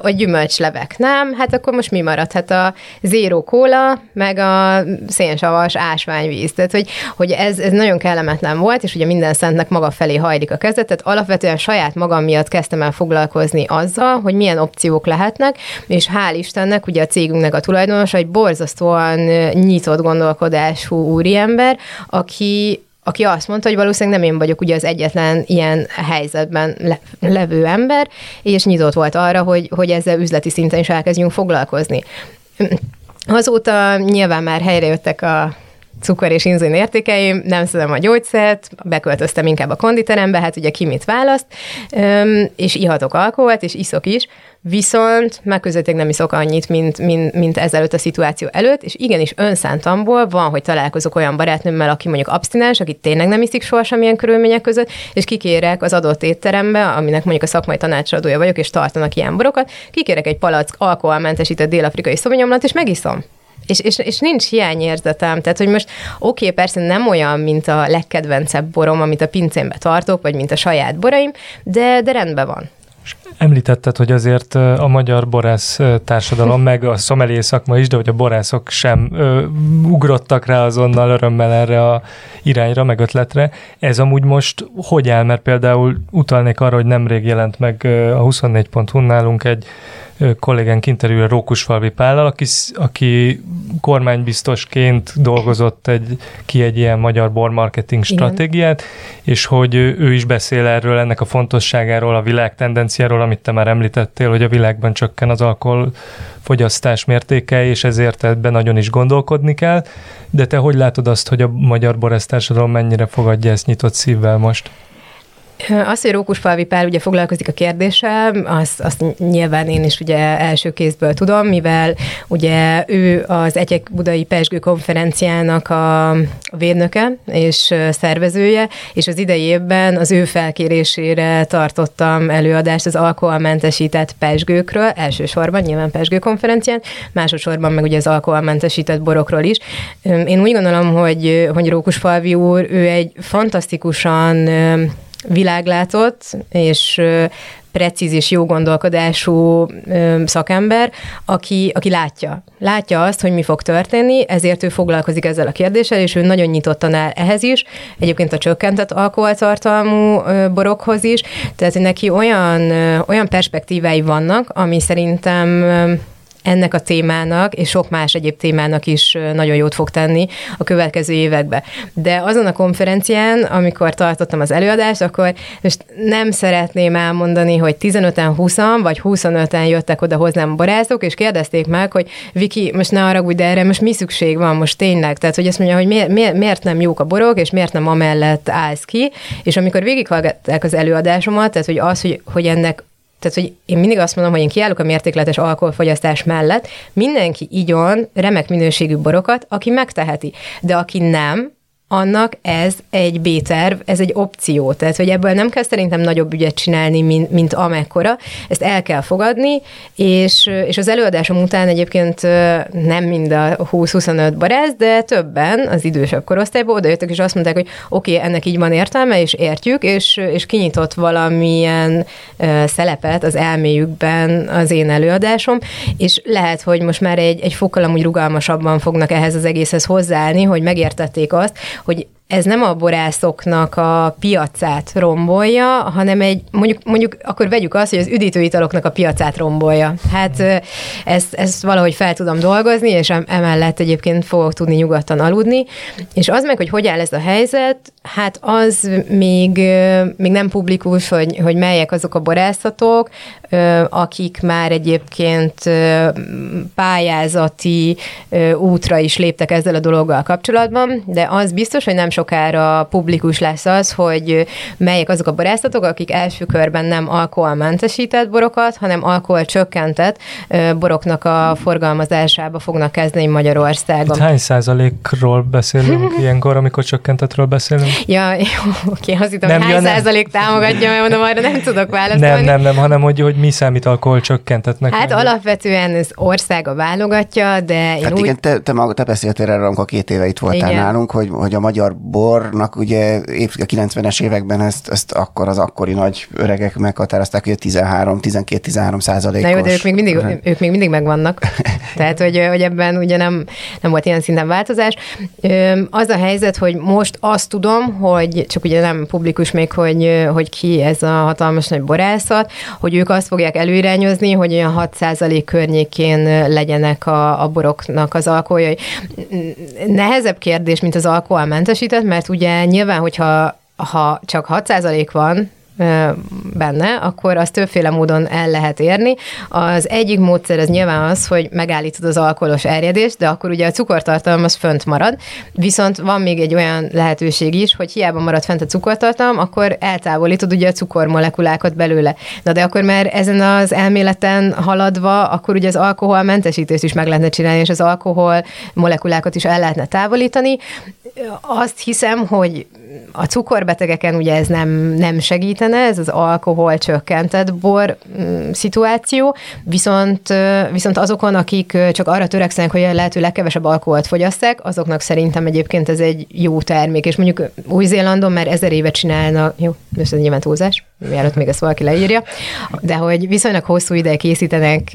hogy gyümölcslevek nem, hát akkor most mi maradt? A zéró kóla, meg a szénsavas ásványvíz. Tehát, hogy, hogy ez, ez nagyon kellemetlen volt, és ugye minden szentnek maga felé hajlik a kezet, tehát alapvetően saját magam miatt kezdtem el foglalkozni azzal, hogy milyen opciók lehetnek, és hál' Istennek, ugye a cégünknek a tulajdonosa egy borzasztóan nyitott gondolkodású úriember, aki aki azt mondta, hogy valószínűleg nem én vagyok ugye az egyetlen ilyen helyzetben le, levő ember, és nyitott volt arra, hogy, hogy ezzel üzleti szinten is elkezdjünk foglalkozni. Azóta nyilván már helyrejöttek a cukor és inzulin értékeim, nem szedem a gyógyszert, beköltöztem inkább a konditerembe, hát ugye ki mit választ, és ihatok alkoholt, és iszok is, viszont megközelítek nem iszok annyit, mint, mint, mint ezelőtt a szituáció előtt, és igenis önszántamból van, hogy találkozok olyan barátnőmmel, aki mondjuk abstinens, aki tényleg nem iszik soha semmilyen körülmények között, és kikérek az adott étterembe, aminek mondjuk a szakmai tanácsadója vagyok, és tartanak ilyen borokat, kikérek egy palack alkoholmentesített dél-afrikai szovinyomlat, és megiszom. És, és, és nincs hiányérzetem. Tehát, hogy most oké, okay, persze nem olyan, mint a legkedvencebb borom, amit a pincémbe tartok, vagy mint a saját boraim, de, de rendben van. Említetted, hogy azért a magyar borász társadalom, meg a szomelié szakma is, de hogy a borászok sem ö, ugrottak rá azonnal örömmel erre a irányra, meg ötletre. Ez amúgy most hogy áll? Mert például utalnék arra, hogy nemrég jelent meg a 24hu nálunk egy kollégánk interjúra Rókusfalvi Pállal, aki, aki kormánybiztosként dolgozott egy, ki egy ilyen magyar bormarketing stratégiát, és hogy ő is beszél erről, ennek a fontosságáról, a világ tendenciáról, amit te már említettél, hogy a világban csökken az alkohol fogyasztás mértéke, és ezért ebben nagyon is gondolkodni kell. De te hogy látod azt, hogy a magyar boresztársadalom mennyire fogadja ezt nyitott szívvel most? Az, hogy Rókusfalvi Pál ugye foglalkozik a kérdéssel, azt, azt nyilván én is ugye első kézből tudom, mivel ugye ő az Egyek Budai Pesgő konferenciának a védnöke és szervezője, és az idei évben az ő felkérésére tartottam előadást az alkoholmentesített pesgőkről, elsősorban nyilván pesgő konferencián, másodszorban meg ugye az alkoholmentesített borokról is. Én úgy gondolom, hogy, hogy Rókusfalvi úr, ő egy fantasztikusan világlátott, és precíz és jó gondolkodású szakember, aki, aki látja. Látja azt, hogy mi fog történni, ezért ő foglalkozik ezzel a kérdéssel, és ő nagyon nyitottan áll ehhez is, egyébként a csökkentett alkoholtartalmú borokhoz is, tehát neki olyan, olyan perspektívái vannak, ami szerintem ennek a témának, és sok más egyéb témának is nagyon jót fog tenni a következő évekbe. De azon a konferencián, amikor tartottam az előadást, akkor most nem szeretném elmondani, hogy 15-en, 20 vagy 25-en jöttek oda hozzám borászok, és kérdezték meg, hogy Viki, most ne arra de erre most mi szükség van most tényleg? Tehát, hogy azt mondja, hogy miért, miért, miért nem jók a borok, és miért nem amellett állsz ki, és amikor végighallgatták az előadásomat, tehát, hogy az, hogy, hogy ennek tehát, hogy én mindig azt mondom, hogy én kiállok a mértékletes alkoholfogyasztás mellett, mindenki igyon remek minőségű borokat, aki megteheti. De aki nem, annak ez egy B-terv, ez egy opció. Tehát, hogy ebből nem kell szerintem nagyobb ügyet csinálni, mint, mint amekkora. Ezt el kell fogadni, és, és az előadásom után egyébként nem mind a 20-25 baráz, de többen az idősebb korosztályból odajöttek, és azt mondták, hogy oké, okay, ennek így van értelme, és értjük, és, és kinyitott valamilyen uh, szelepet az elméjükben az én előadásom, és lehet, hogy most már egy, egy fokkal amúgy rugalmasabban fognak ehhez az egészhez hozzáállni, hogy megértették azt, hogy ez nem a borászoknak a piacát rombolja, hanem egy, mondjuk, mondjuk akkor vegyük azt, hogy az üdítőitaloknak a piacát rombolja. Hát ezt, ezt valahogy fel tudom dolgozni, és emellett egyébként fogok tudni nyugodtan aludni. És az meg, hogy hogy áll ez a helyzet, hát az még, még nem publikus, hogy, hogy melyek azok a borászatok, akik már egyébként pályázati útra is léptek ezzel a dologgal kapcsolatban, de az biztos, hogy nem sokára publikus lesz az, hogy melyek azok a borászatok, akik első körben nem alkoholmentesített borokat, hanem alkohol csökkentett boroknak a forgalmazásába fognak kezdeni Magyarországon. Itt hány százalékról beszélünk ilyenkor, amikor csökkentetről beszélünk? Ja, jó, oké, azt hittem, nem, hogy hány ja, százalék támogatja, mert mondom, arra nem tudok válaszolni. Nem, nem, nem, hanem hogy, hogy mi számít alkohol csökkentetnek? Hát meg? alapvetően az országa válogatja, de én hát úgy... igen, te, te, maga, te beszéltél erről, amikor két éve itt voltál igen. nálunk, hogy, hogy a magyar bornak ugye a 90-es években ezt, ezt akkor az akkori nagy öregek meghatározták, hogy 13-12-13 százalékos. Na jó, de ők még mindig, ők még mindig megvannak. Tehát, hogy, hogy ebben ugye nem, nem volt ilyen szinten változás. Az a helyzet, hogy most azt tudom, hogy csak ugye nem publikus még, hogy, hogy ki ez a hatalmas nagy borászat, hogy ők azt fogják előirányozni, hogy olyan 6% környékén legyenek a, a boroknak az alkoholjai. Nehezebb kérdés, mint az alkoholmentesített, mert ugye nyilván, hogyha ha csak 6% van, benne, akkor azt többféle módon el lehet érni. Az egyik módszer az nyilván az, hogy megállítod az alkoholos erjedést, de akkor ugye a cukortartalom az fönt marad, viszont van még egy olyan lehetőség is, hogy hiába marad fent a cukortartalom, akkor eltávolítod ugye a cukormolekulákat belőle. Na de akkor már ezen az elméleten haladva, akkor ugye az alkoholmentesítést is meg lehetne csinálni, és az alkohol molekulákat is el lehetne távolítani. Azt hiszem, hogy a cukorbetegeken ugye ez nem, nem segítene, ez az alkohol csökkentett bor mm, szituáció, viszont, viszont azokon, akik csak arra törekszenek, hogy a lehető legkevesebb alkoholt fogyaszták, azoknak szerintem egyébként ez egy jó termék, és mondjuk Új-Zélandon már ezer éve csinálnak, jó, ez nyilván túlzás, mielőtt még ezt valaki leírja, de hogy viszonylag hosszú ideig készítenek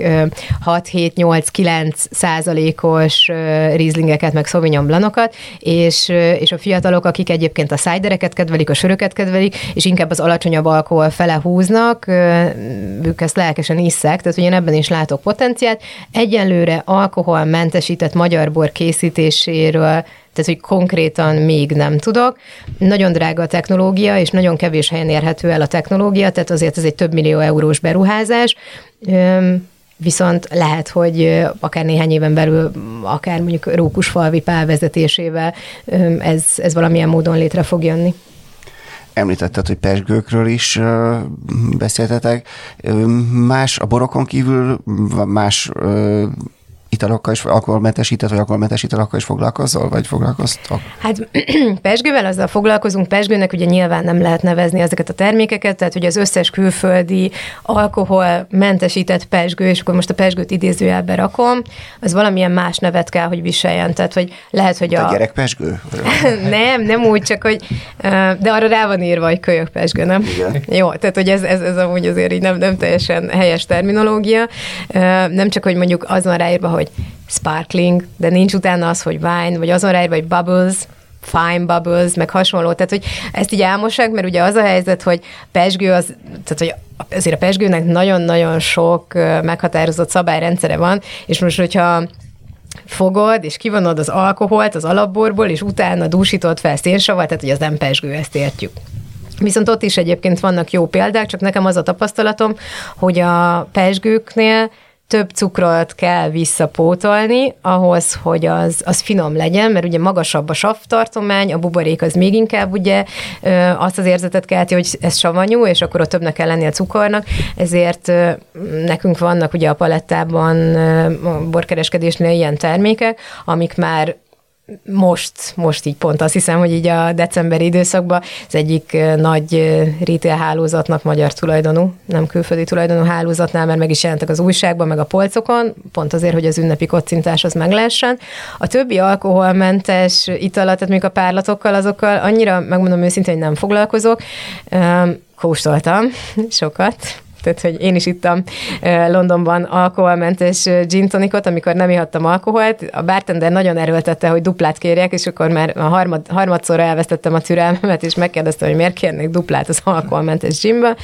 6-7-8-9 százalékos rizlingeket, meg Sauvignon és, és a fiatalok, akik egyébként a szájdereket kedvelik, a söröket kedvelik, és inkább az alacsonyabb alkohol fele húznak, ők ezt lelkesen isszák, tehát én ebben is látok potenciált. Egyenlőre alkoholmentesített magyar bor készítéséről tehát hogy konkrétan még nem tudok. Nagyon drága a technológia, és nagyon kevés helyen érhető el a technológia, tehát azért ez egy több millió eurós beruházás viszont lehet, hogy akár néhány éven belül, akár mondjuk Rókusfalvi pál vezetésével ez, ez valamilyen módon létre fog jönni. Említetted, hogy pesgőkről is beszéltetek. Más a borokon kívül más italokkal is, alkoholmentesített, vagy alkoholmentes italokkal is foglalkozol, vagy foglalkoztok? Hát pesgővel azzal foglalkozunk, pesgőnek ugye nyilván nem lehet nevezni ezeket a termékeket, tehát hogy az összes külföldi alkoholmentesített pesgő, és akkor most a pesgőt idézőjelbe rakom, az valamilyen más nevet kell, hogy viseljen. Tehát, hogy lehet, hogy a... A gyerekpesgő? nem, nem úgy, csak hogy, de arra rá van írva, hogy kölyökpesgő, nem? Igen. Jó, tehát, hogy ez, ez, ez amúgy azért így nem, nem teljesen helyes terminológia. Nem csak, hogy mondjuk az van ráírva, hogy sparkling, de nincs utána az, hogy wine, vagy azon ráírva, hogy bubbles, fine bubbles, meg hasonló. Tehát, hogy ezt így elmossák, mert ugye az a helyzet, hogy pesgő az, tehát, hogy azért a pesgőnek nagyon-nagyon sok meghatározott szabályrendszere van, és most, hogyha fogod, és kivonod az alkoholt az alapborból, és utána dúsítod fel szénsavat, tehát hogy az nem pesgő, ezt értjük. Viszont ott is egyébként vannak jó példák, csak nekem az a tapasztalatom, hogy a pesgőknél több cukrot kell visszapótolni ahhoz, hogy az, az finom legyen, mert ugye magasabb a savtartomány, a buborék az még inkább ugye azt az érzetet kelti, hogy ez savanyú, és akkor ott többnek kell lenni a cukornak, ezért nekünk vannak ugye a palettában a borkereskedésnél ilyen termékek, amik már most, most így pont azt hiszem, hogy így a decemberi időszakban az egyik nagy retail hálózatnak magyar tulajdonú, nem külföldi tulajdonú hálózatnál, mert meg is jelentek az újságban, meg a polcokon, pont azért, hogy az ünnepi kocintás az meg lehessen. A többi alkoholmentes italat, tehát még a párlatokkal, azokkal annyira, megmondom őszintén, hogy nem foglalkozok. Kóstoltam sokat, tehát hogy én is ittam Londonban alkoholmentes gin tonicot, amikor nem ihattam alkoholt. A bartender nagyon erőltette, hogy duplát kérjek, és akkor már a harmad, harmadszorra elvesztettem a türelmemet, és megkérdeztem, hogy miért kérnék duplát az alkoholmentes ginbe.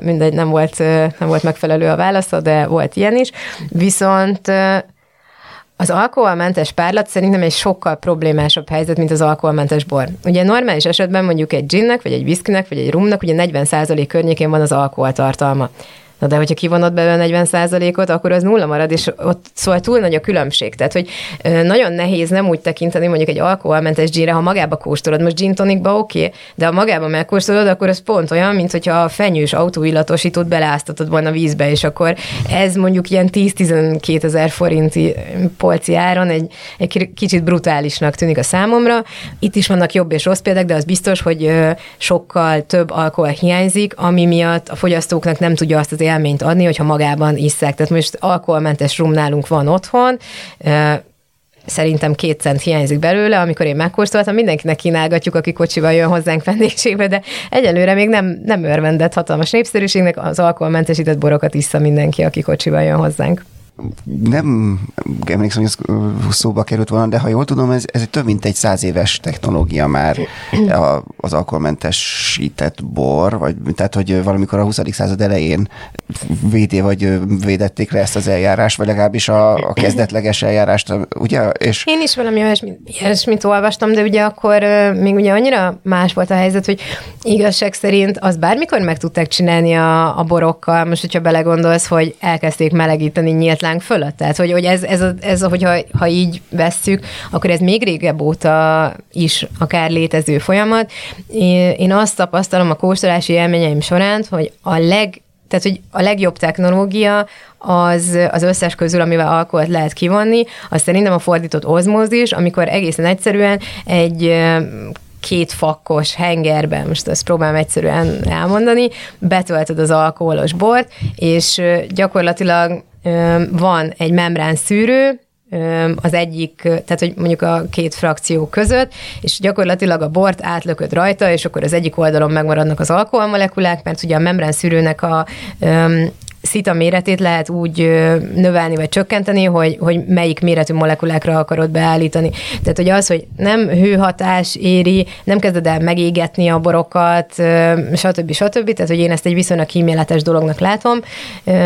Mindegy, nem volt, nem volt megfelelő a válasz, de volt ilyen is. Viszont az alkoholmentes párlat szerintem egy sokkal problémásabb helyzet, mint az alkoholmentes bor. Ugye normális esetben mondjuk egy ginnek, vagy egy viszkinek, vagy egy rumnak ugye 40% környékén van az alkoholtartalma. Na de hogyha kivonod belőle 40%-ot, akkor az nulla marad, és ott szóval túl nagy a különbség. Tehát, hogy nagyon nehéz nem úgy tekinteni mondjuk egy alkoholmentes ginre, ha magába kóstolod, most gin tonicba oké, okay, de ha magába megkóstolod, akkor ez pont olyan, mint hogyha a fenyős autóillatosítót beleáztatod volna vízbe, és akkor ez mondjuk ilyen 10-12 ezer forinti polci áron egy, egy kicsit brutálisnak tűnik a számomra. Itt is vannak jobb és rossz példák, de az biztos, hogy sokkal több alkohol hiányzik, ami miatt a fogyasztóknak nem tudja azt az élményt adni, hogyha magában isszák. Tehát most alkoholmentes rum nálunk van otthon, szerintem két cent hiányzik belőle, amikor én megkóstoltam, mindenkinek kínálgatjuk, aki kocsival jön hozzánk vendégségbe, de egyelőre még nem, nem örvendett hatalmas népszerűségnek, az alkoholmentesített borokat iszza mindenki, aki kocsival jön hozzánk nem emlékszem, hogy ez szóba került volna, de ha jól tudom, ez, ez több mint egy száz éves technológia már az alkoholmentesített bor, vagy tehát, hogy valamikor a 20. század elején védé vagy védették le ezt az eljárás, vagy legalábbis a, a kezdetleges eljárást, ugye? És... Én is valami olyasmit, olyasmit olvastam, de ugye akkor még ugye annyira más volt a helyzet, hogy igazság szerint az bármikor meg tudták csinálni a, a borokkal, most hogyha belegondolsz, hogy elkezdték melegíteni nyílt láng fölött. Tehát, hogy, hogy ez, ez, ez hogyha ha így vesszük, akkor ez még régebb óta is akár létező folyamat. Én azt tapasztalom a kóstolási élményeim során, hogy a leg tehát, hogy a legjobb technológia az, az összes közül, amivel alkoholt lehet kivonni, az szerintem a fordított ozmózis, amikor egészen egyszerűen egy két fakkos hengerben, most ezt próbálom egyszerűen elmondani, betöltöd az alkoholos bort, és gyakorlatilag van egy membrán szűrő, az egyik, tehát hogy mondjuk a két frakció között, és gyakorlatilag a bort átlököd rajta, és akkor az egyik oldalon megmaradnak az alkoholmolekulák, mert ugye a membrán szűrőnek a szita méretét lehet úgy növelni vagy csökkenteni, hogy, hogy melyik méretű molekulákra akarod beállítani. Tehát, hogy az, hogy nem hőhatás éri, nem kezded el megégetni a borokat, stb. stb. Tehát, hogy én ezt egy viszonylag kíméletes dolognak látom.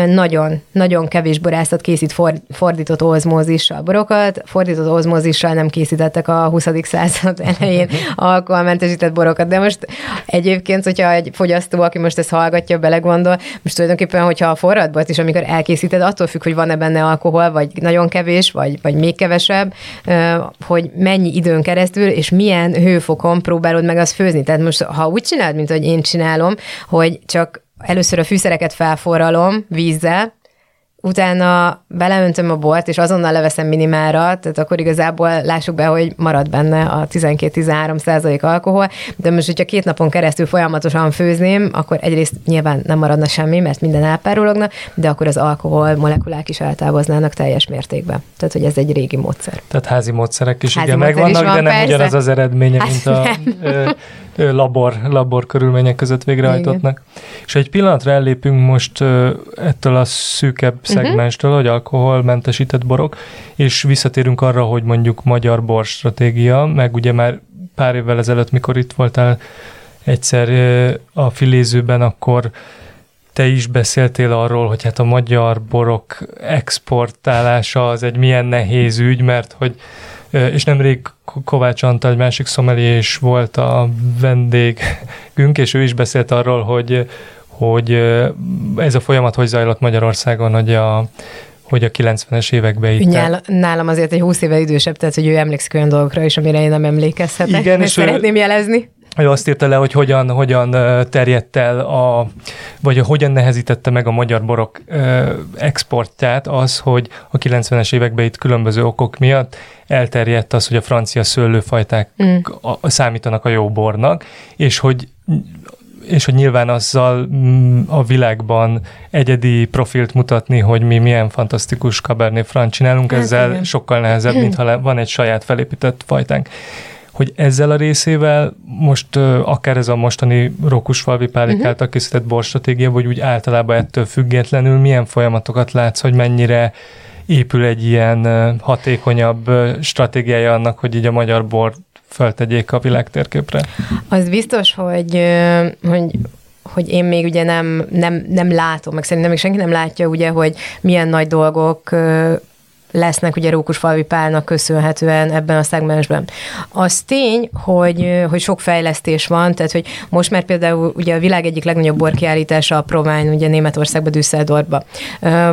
Nagyon, nagyon kevés borászat készít fordított ozmózissal borokat, fordított ozmózissal nem készítettek a 20. század elején alkoholmentesített borokat, de most egyébként, hogyha egy fogyasztó, aki most ezt hallgatja, belegondol, most tulajdonképpen, hogyha a forradbort is, amikor elkészíted, attól függ, hogy van-e benne alkohol, vagy nagyon kevés, vagy, vagy még kevesebb, hogy mennyi időn keresztül, és milyen hőfokon próbálod meg azt főzni. Tehát most, ha úgy csinálod, mint hogy én csinálom, hogy csak először a fűszereket felforralom vízzel, utána beleöntöm a bort, és azonnal leveszem minimálra, tehát akkor igazából lássuk be, hogy marad benne a 12-13 százalék alkohol, de most, hogyha két napon keresztül folyamatosan főzném, akkor egyrészt nyilván nem maradna semmi, mert minden elpárologna, de akkor az alkohol molekulák is eltávoznának teljes mértékben. Tehát, hogy ez egy régi módszer. Tehát házi módszerek is házi igen megvannak, van, de nem persze. ugyanaz az eredménye, hát mint a labor, labor körülmények között végrehajtottnak. Igen. És egy pillanatra ellépünk most ettől a szűkebb. Szegmenstől, uh-huh. hogy alkoholmentesített borok, és visszatérünk arra, hogy mondjuk magyar bor stratégia, meg ugye már pár évvel ezelőtt, mikor itt voltál egyszer a filézőben, akkor te is beszéltél arról, hogy hát a magyar borok exportálása az egy milyen nehéz ügy, mert hogy és nemrég Kovács Antal, egy másik szomeli is volt a vendégünk, és ő is beszélt arról, hogy, hogy ez a folyamat hogy zajlott Magyarországon, hogy a hogy a 90-es években itt... Nyál, nálam azért egy 20 éve idősebb, tehát hogy ő emlékszik olyan dolgokra is, amire én nem emlékezhetek. Igen, és szeretném ő, jelezni ő azt írta le, hogy hogyan, hogyan terjedt el, a, vagy hogyan nehezítette meg a magyar borok exportját az, hogy a 90-es években itt különböző okok miatt elterjedt az, hogy a francia szőlőfajták mm. a, számítanak a jó bornak, és hogy és hogy nyilván azzal mm, a világban egyedi profilt mutatni, hogy mi milyen fantasztikus Cabernet Franc csinálunk, hát ezzel igen. sokkal nehezebb, mint ha van egy saját felépített fajtánk hogy ezzel a részével most akár ez a mostani Rókusfalvi Pálik uh-huh. által készített borstratégia, vagy úgy általában ettől függetlenül milyen folyamatokat látsz, hogy mennyire épül egy ilyen hatékonyabb stratégiája annak, hogy így a magyar bor föltegyék a világtérképre? Az biztos, hogy, hogy hogy én még ugye nem, nem, nem látom, meg szerintem még senki nem látja ugye, hogy milyen nagy dolgok lesznek ugye Rókusfalvi Pálnak köszönhetően ebben a szegmensben. Az tény, hogy, hogy sok fejlesztés van, tehát hogy most már például ugye a világ egyik legnagyobb borkiállítása a Provine, ugye Németországba, Düsseldorfba.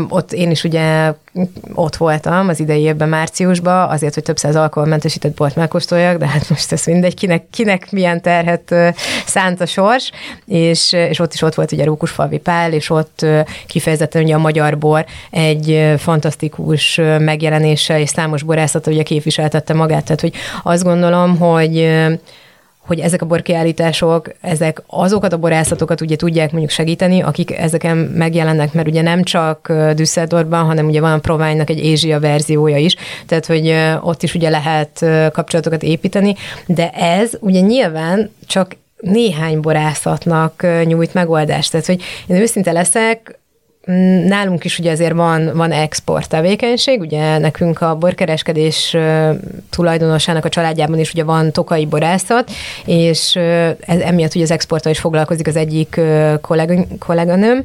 Ott én is ugye ott voltam az idei évben márciusban, azért, hogy több száz alkoholmentesített bort megkóstoljak, de hát most ez mindegy, kinek, kinek milyen terhet szánt a sors, és, és ott is ott volt ugye Rókusfalvi Pál, és ott kifejezetten ugye a magyar bor egy fantasztikus megjelenése, és számos borászat ugye képviseltette magát, tehát hogy azt gondolom, hogy hogy ezek a borkiállítások, ezek azokat a borászatokat ugye tudják mondjuk segíteni, akik ezeken megjelennek, mert ugye nem csak Düsseldorfban, hanem ugye van a Provine-nak egy Ázsia verziója is, tehát hogy ott is ugye lehet kapcsolatokat építeni, de ez ugye nyilván csak néhány borászatnak nyújt megoldást. Tehát, hogy én őszinte leszek, Nálunk is ugye azért van, van export tevékenység, ugye nekünk a borkereskedés tulajdonosának a családjában is ugye van tokai borászat, és ez, emiatt ugye az exporttal is foglalkozik az egyik kolleg, kolléganőm,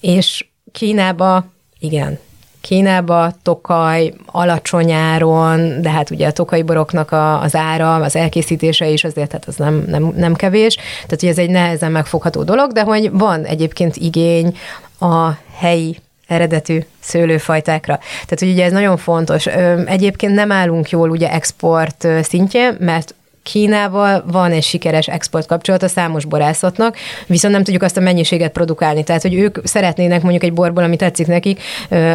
és Kínába igen, Kínába tokaj alacsony áron, de hát ugye a tokai boroknak a, az ára, az elkészítése is azért hát az nem, nem, nem kevés, tehát ugye ez egy nehezen megfogható dolog, de hogy van egyébként igény a helyi eredetű szőlőfajtákra. Tehát, hogy ugye ez nagyon fontos. Egyébként nem állunk jól ugye export szintje, mert Kínával van egy sikeres export kapcsolat a számos borászatnak, viszont nem tudjuk azt a mennyiséget produkálni. Tehát, hogy ők szeretnének mondjuk egy borból, ami tetszik nekik,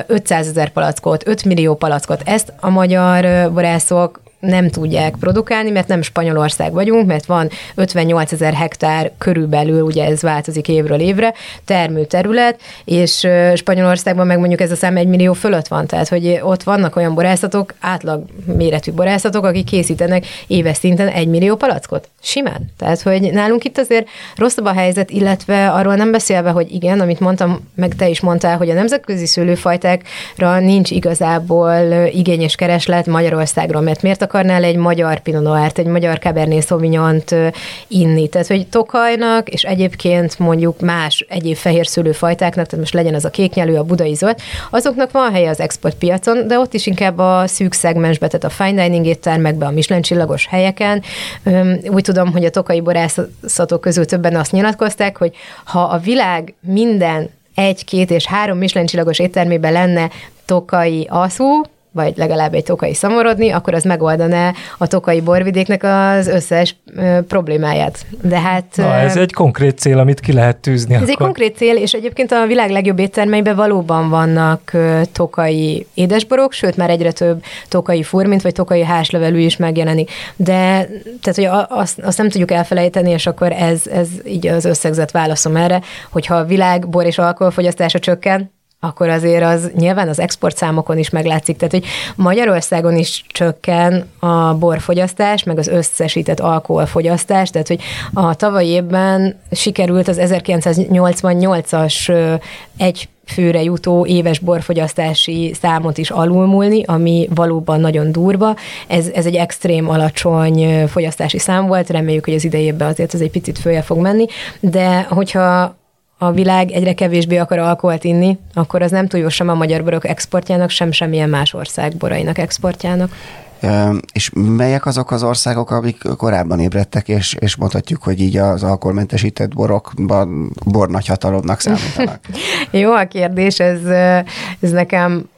500 ezer palackot, 5 millió palackot. Ezt a magyar borászok nem tudják produkálni, mert nem Spanyolország vagyunk, mert van 58 ezer hektár körülbelül, ugye ez változik évről évre, termőterület, és Spanyolországban meg mondjuk ez a szám egy millió fölött van, tehát hogy ott vannak olyan borászatok, átlag méretű borászatok, akik készítenek éves szinten egy millió palackot. Simán. Tehát, hogy nálunk itt azért rosszabb a helyzet, illetve arról nem beszélve, hogy igen, amit mondtam, meg te is mondtál, hogy a nemzetközi szőlőfajtákra nincs igazából igényes kereslet Magyarországról, mert miért akarnál egy magyar Pinot Noir-t, egy magyar Cabernet sauvignon inni? Tehát, hogy Tokajnak, és egyébként mondjuk más egyéb fehér szőlőfajtáknak, tehát most legyen az a kéknyelő, a budai zöld, azoknak van helye az exportpiacon, de ott is inkább a szűk szegmensbe, tehát a fine dining éttermekbe, a Michelin csillagos helyeken. Úgy tudom, hogy a tokai borászatok közül többen azt nyilatkozták, hogy ha a világ minden egy, két és három Michelin csillagos éttermében lenne tokai aszú, vagy legalább egy tokai szamorodni, akkor az megoldaná a tokai borvidéknek az összes problémáját. De hát... Na, ez egy konkrét cél, amit ki lehet tűzni. Ez akkor. egy konkrét cél, és egyébként a világ legjobb éttermeiben valóban vannak tokai édesborok, sőt már egyre több tokai furmint, vagy tokai házlevelű is megjelenik. De tehát, hogy azt, azt nem tudjuk elfelejteni, és akkor ez, ez így az összegzett válaszom erre, hogyha a világ bor és alkoholfogyasztása csökken, akkor azért az nyilván az exportszámokon is meglátszik. Tehát, hogy Magyarországon is csökken a borfogyasztás, meg az összesített alkoholfogyasztás, tehát, hogy a tavalyi évben sikerült az 1988-as egy főre jutó éves borfogyasztási számot is alulmúlni, ami valóban nagyon durva. Ez, ez egy extrém alacsony fogyasztási szám volt, reméljük, hogy az idejében azért ez egy picit följe fog menni, de hogyha a világ egyre kevésbé akar alkoholt inni, akkor az nem túl jó sem a magyar borok exportjának, sem semmilyen más ország borainak exportjának. És melyek azok az országok, amik korábban ébredtek, és, és mondhatjuk, hogy így az alkoholmentesített borokban bor nagyhatalomnak számítanak? Jó a kérdés, ez, ez nekem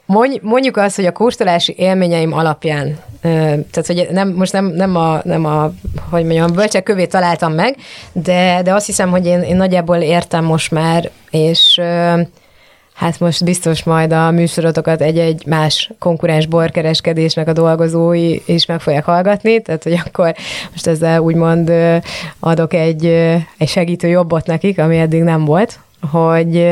mondjuk azt, hogy a kóstolási élményeim alapján, tehát hogy nem, most nem, nem a, nem a hogy mondjam, bölcsek kövé találtam meg, de, de azt hiszem, hogy én, én nagyjából értem most már, és Hát most biztos majd a műsorotokat egy-egy más konkurens borkereskedésnek a dolgozói is meg fogják hallgatni, tehát hogy akkor most ezzel úgymond adok egy, egy segítő jobbot nekik, ami eddig nem volt, hogy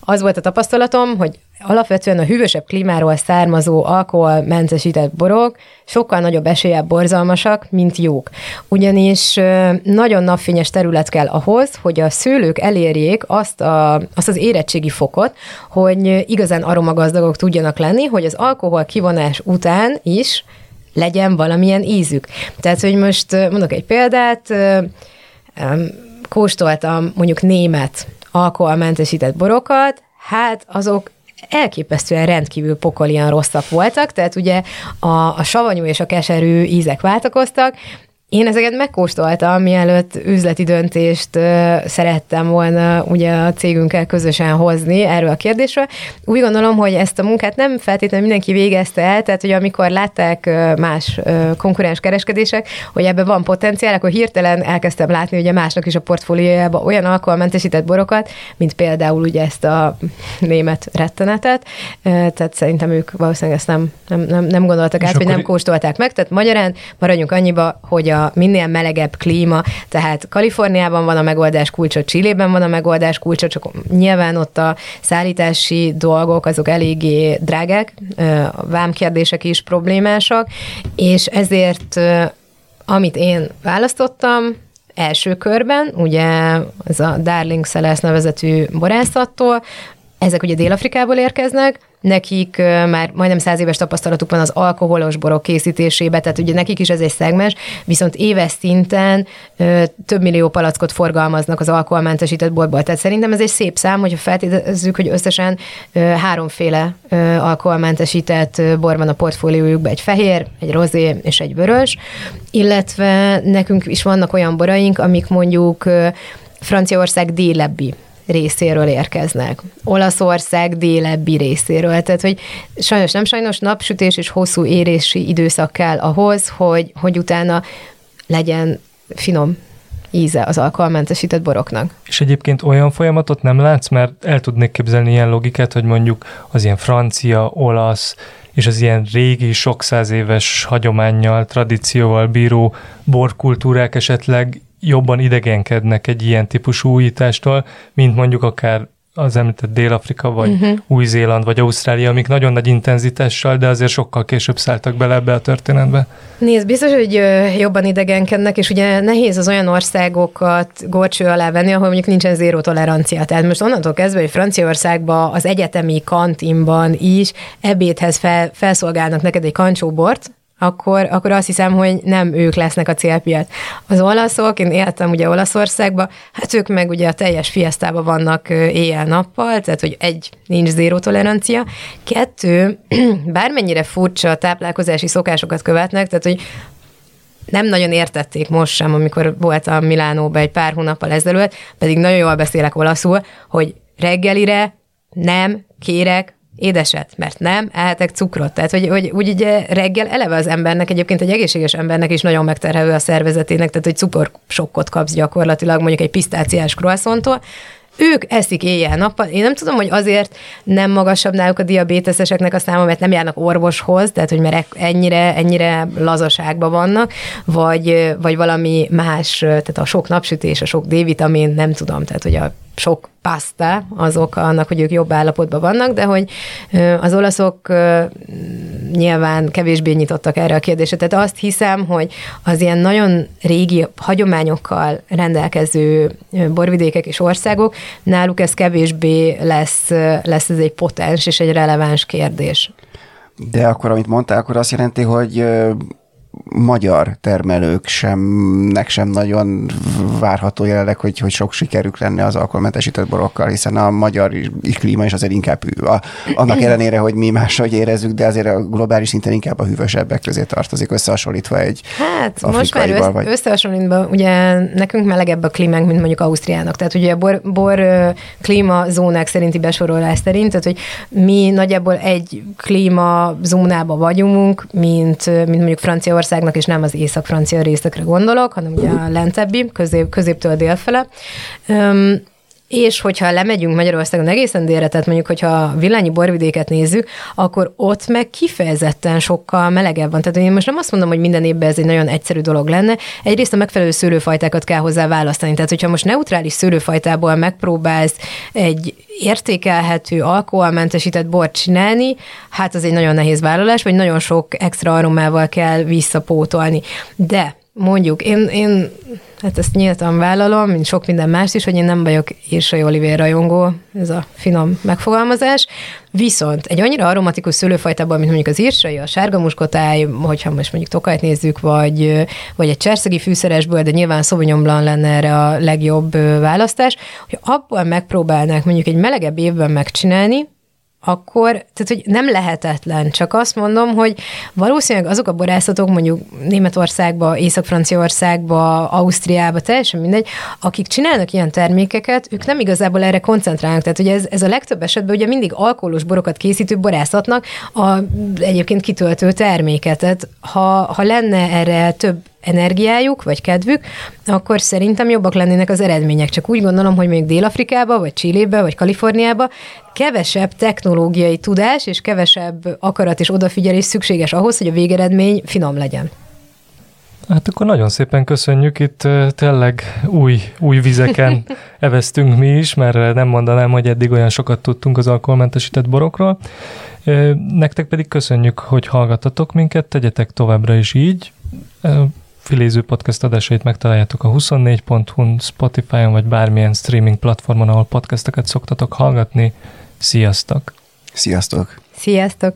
az volt a tapasztalatom, hogy alapvetően a hűvösebb klímáról származó alkoholmentesített borok sokkal nagyobb eséllyel borzalmasak, mint jók. Ugyanis nagyon napfényes terület kell ahhoz, hogy a szőlők elérjék azt, a, azt az érettségi fokot, hogy igazán aromagazdagok tudjanak lenni, hogy az alkohol kivonás után is legyen valamilyen ízük. Tehát, hogy most mondok egy példát, kóstoltam mondjuk német alkoholmentesített borokat, hát azok elképesztően rendkívül pokolian rosszak voltak, tehát ugye a, a savanyú és a keserű ízek váltakoztak, én ezeket megkóstoltam, mielőtt üzleti döntést szerettem volna ugye a cégünkkel közösen hozni erről a kérdésről. Úgy gondolom, hogy ezt a munkát nem feltétlenül mindenki végezte el, tehát hogy amikor látták más konkurens kereskedések, hogy ebben van potenciál, akkor hirtelen elkezdtem látni ugye másnak is a portfóliójában olyan alkoholmentesített borokat, mint például ugye ezt a német rettenetet, tehát szerintem ők valószínűleg ezt nem, nem, nem, nem gondoltak át, vagy nem kóstolták meg, tehát magyarán maradjunk annyiba, hogy a minél melegebb klíma, tehát Kaliforniában van a megoldás kulcsa, Csillében van a megoldás kulcsa, csak nyilván ott a szállítási dolgok azok eléggé drágák, vámkérdések is problémásak, és ezért amit én választottam, első körben, ugye ez a Darling Szeles nevezetű borászattól, ezek ugye Dél-Afrikából érkeznek, nekik már majdnem száz éves tapasztalatuk van az alkoholos borok készítésébe, tehát ugye nekik is ez egy szegmens, viszont éves szinten több millió palackot forgalmaznak az alkoholmentesített borból. Tehát szerintem ez egy szép szám, hogyha feltételezzük, hogy összesen háromféle alkoholmentesített bor van a portfóliójukban, egy fehér, egy rozé és egy vörös, illetve nekünk is vannak olyan boraink, amik mondjuk Franciaország délebbi részéről érkeznek. Olaszország délebbi részéről. Tehát, hogy sajnos nem sajnos napsütés és hosszú érési időszak kell ahhoz, hogy, hogy utána legyen finom íze az alkoholmentesített boroknak. És egyébként olyan folyamatot nem látsz, mert el tudnék képzelni ilyen logikát, hogy mondjuk az ilyen francia, olasz, és az ilyen régi, sok száz éves hagyományjal, tradícióval bíró borkultúrák esetleg jobban idegenkednek egy ilyen típusú újítástól, mint mondjuk akár az említett Dél-Afrika, vagy uh-huh. Új-Zéland, vagy Ausztrália, amik nagyon nagy intenzitással, de azért sokkal később szálltak bele ebbe a történetbe. Nézd, biztos, hogy jobban idegenkednek, és ugye nehéz az olyan országokat gorcső alá venni, ahol mondjuk nincsen zéró tolerancia. Tehát most onnantól kezdve, hogy Franciaországban az egyetemi kantinban is ebédhez fel, felszolgálnak neked egy kancsóbort, akkor, akkor azt hiszem, hogy nem ők lesznek a célpiac. Az olaszok, én éltem ugye Olaszországba, hát ők meg ugye a teljes fiesztában vannak éjjel-nappal, tehát hogy egy, nincs zéró tolerancia, kettő, bármennyire furcsa táplálkozási szokásokat követnek, tehát hogy nem nagyon értették most sem, amikor voltam Milánóban egy pár hónappal ezelőtt, pedig nagyon jól beszélek olaszul, hogy reggelire nem kérek édeset, mert nem ehetek cukrot. Tehát, hogy, hogy úgy ugye reggel eleve az embernek, egyébként egy egészséges embernek is nagyon megterhelő a szervezetének, tehát hogy cukorsokkot kapsz gyakorlatilag mondjuk egy pisztáciás croissanttól, ők eszik éjjel-nappal. Én nem tudom, hogy azért nem magasabb náluk a diabéteszeseknek a száma, mert nem járnak orvoshoz, tehát hogy mert ennyire, ennyire lazaságban vannak, vagy, vagy valami más, tehát a sok napsütés, a sok D-vitamin, nem tudom, tehát hogy a sok pasta azok annak, hogy ők jobb állapotban vannak, de hogy az olaszok nyilván kevésbé nyitottak erre a kérdésre. Tehát azt hiszem, hogy az ilyen nagyon régi hagyományokkal rendelkező borvidékek és országok, náluk ez kevésbé lesz, lesz ez egy potens és egy releváns kérdés. De akkor, amit mondtál, akkor azt jelenti, hogy magyar termelők semnek sem nagyon várható jelenleg, hogy, hogy sok sikerük lenne az alkoholmentesített borokkal, hiszen a magyar klíma is azért inkább. A, annak ellenére, hogy mi máshogy érezzük, de azért a globális szinten inkább a hűvösebbek közé tartozik, összehasonlítva egy Hát most már össze, vagy... összehasonlítva, ugye nekünk melegebb a klímánk, mint mondjuk Ausztriának. Tehát ugye a bor, bor klímazónák szerinti besorolás szerint, tehát hogy mi nagyjából egy klímazónában vagyunk, mint, mint mondjuk Franciaország Magyarországnak, és nem az észak-francia részekre gondolok, hanem ugye a lentebbi, közép, középtől délfele. Um, és hogyha lemegyünk Magyarországon egészen délre, tehát mondjuk, hogyha villányi borvidéket nézzük, akkor ott meg kifejezetten sokkal melegebb van. Tehát én most nem azt mondom, hogy minden évben ez egy nagyon egyszerű dolog lenne. Egyrészt a megfelelő szőlőfajtákat kell hozzá választani. Tehát, hogyha most neutrális szőlőfajtából megpróbálsz egy értékelhető, alkoholmentesített bort csinálni, hát az egy nagyon nehéz vállalás, vagy nagyon sok extra aromával kell visszapótolni. De mondjuk, én, én hát ezt nyíltan vállalom, mint sok minden más is, hogy én nem vagyok Irsai Olivér rajongó, ez a finom megfogalmazás, viszont egy annyira aromatikus szőlőfajtában, mint mondjuk az írsai, a sárga muskotáj, hogyha most mondjuk tokajt nézzük, vagy, vagy egy cserszegi fűszeresből, de nyilván Sauvignon lenne erre a legjobb választás, hogy abból megpróbálnák mondjuk egy melegebb évben megcsinálni, akkor, tehát hogy nem lehetetlen, csak azt mondom, hogy valószínűleg azok a borászatok mondjuk Németországba, Észak-Franciaországba, Ausztriába, teljesen mindegy, akik csinálnak ilyen termékeket, ők nem igazából erre koncentrálnak. Tehát ugye ez, ez a legtöbb esetben ugye mindig alkoholos borokat készítő borászatnak a egyébként kitöltő terméket. Tehát ha, ha lenne erre több energiájuk, vagy kedvük, akkor szerintem jobbak lennének az eredmények. Csak úgy gondolom, hogy még Dél-Afrikába, vagy Csillébe, vagy Kaliforniába kevesebb technológiai tudás és kevesebb akarat és odafigyelés szükséges ahhoz, hogy a végeredmény finom legyen. Hát akkor nagyon szépen köszönjük, itt tényleg új, új vizeken eveztünk mi is, mert nem mondanám, hogy eddig olyan sokat tudtunk az alkoholmentesített borokról. Nektek pedig köszönjük, hogy hallgattatok minket, tegyetek továbbra is így. Filéző podcast adásait megtaláljátok a 24.hu, Spotify-on vagy bármilyen streaming platformon, ahol podcasteket szoktatok hallgatni. Sziasztok! Sziasztok! Sziasztok!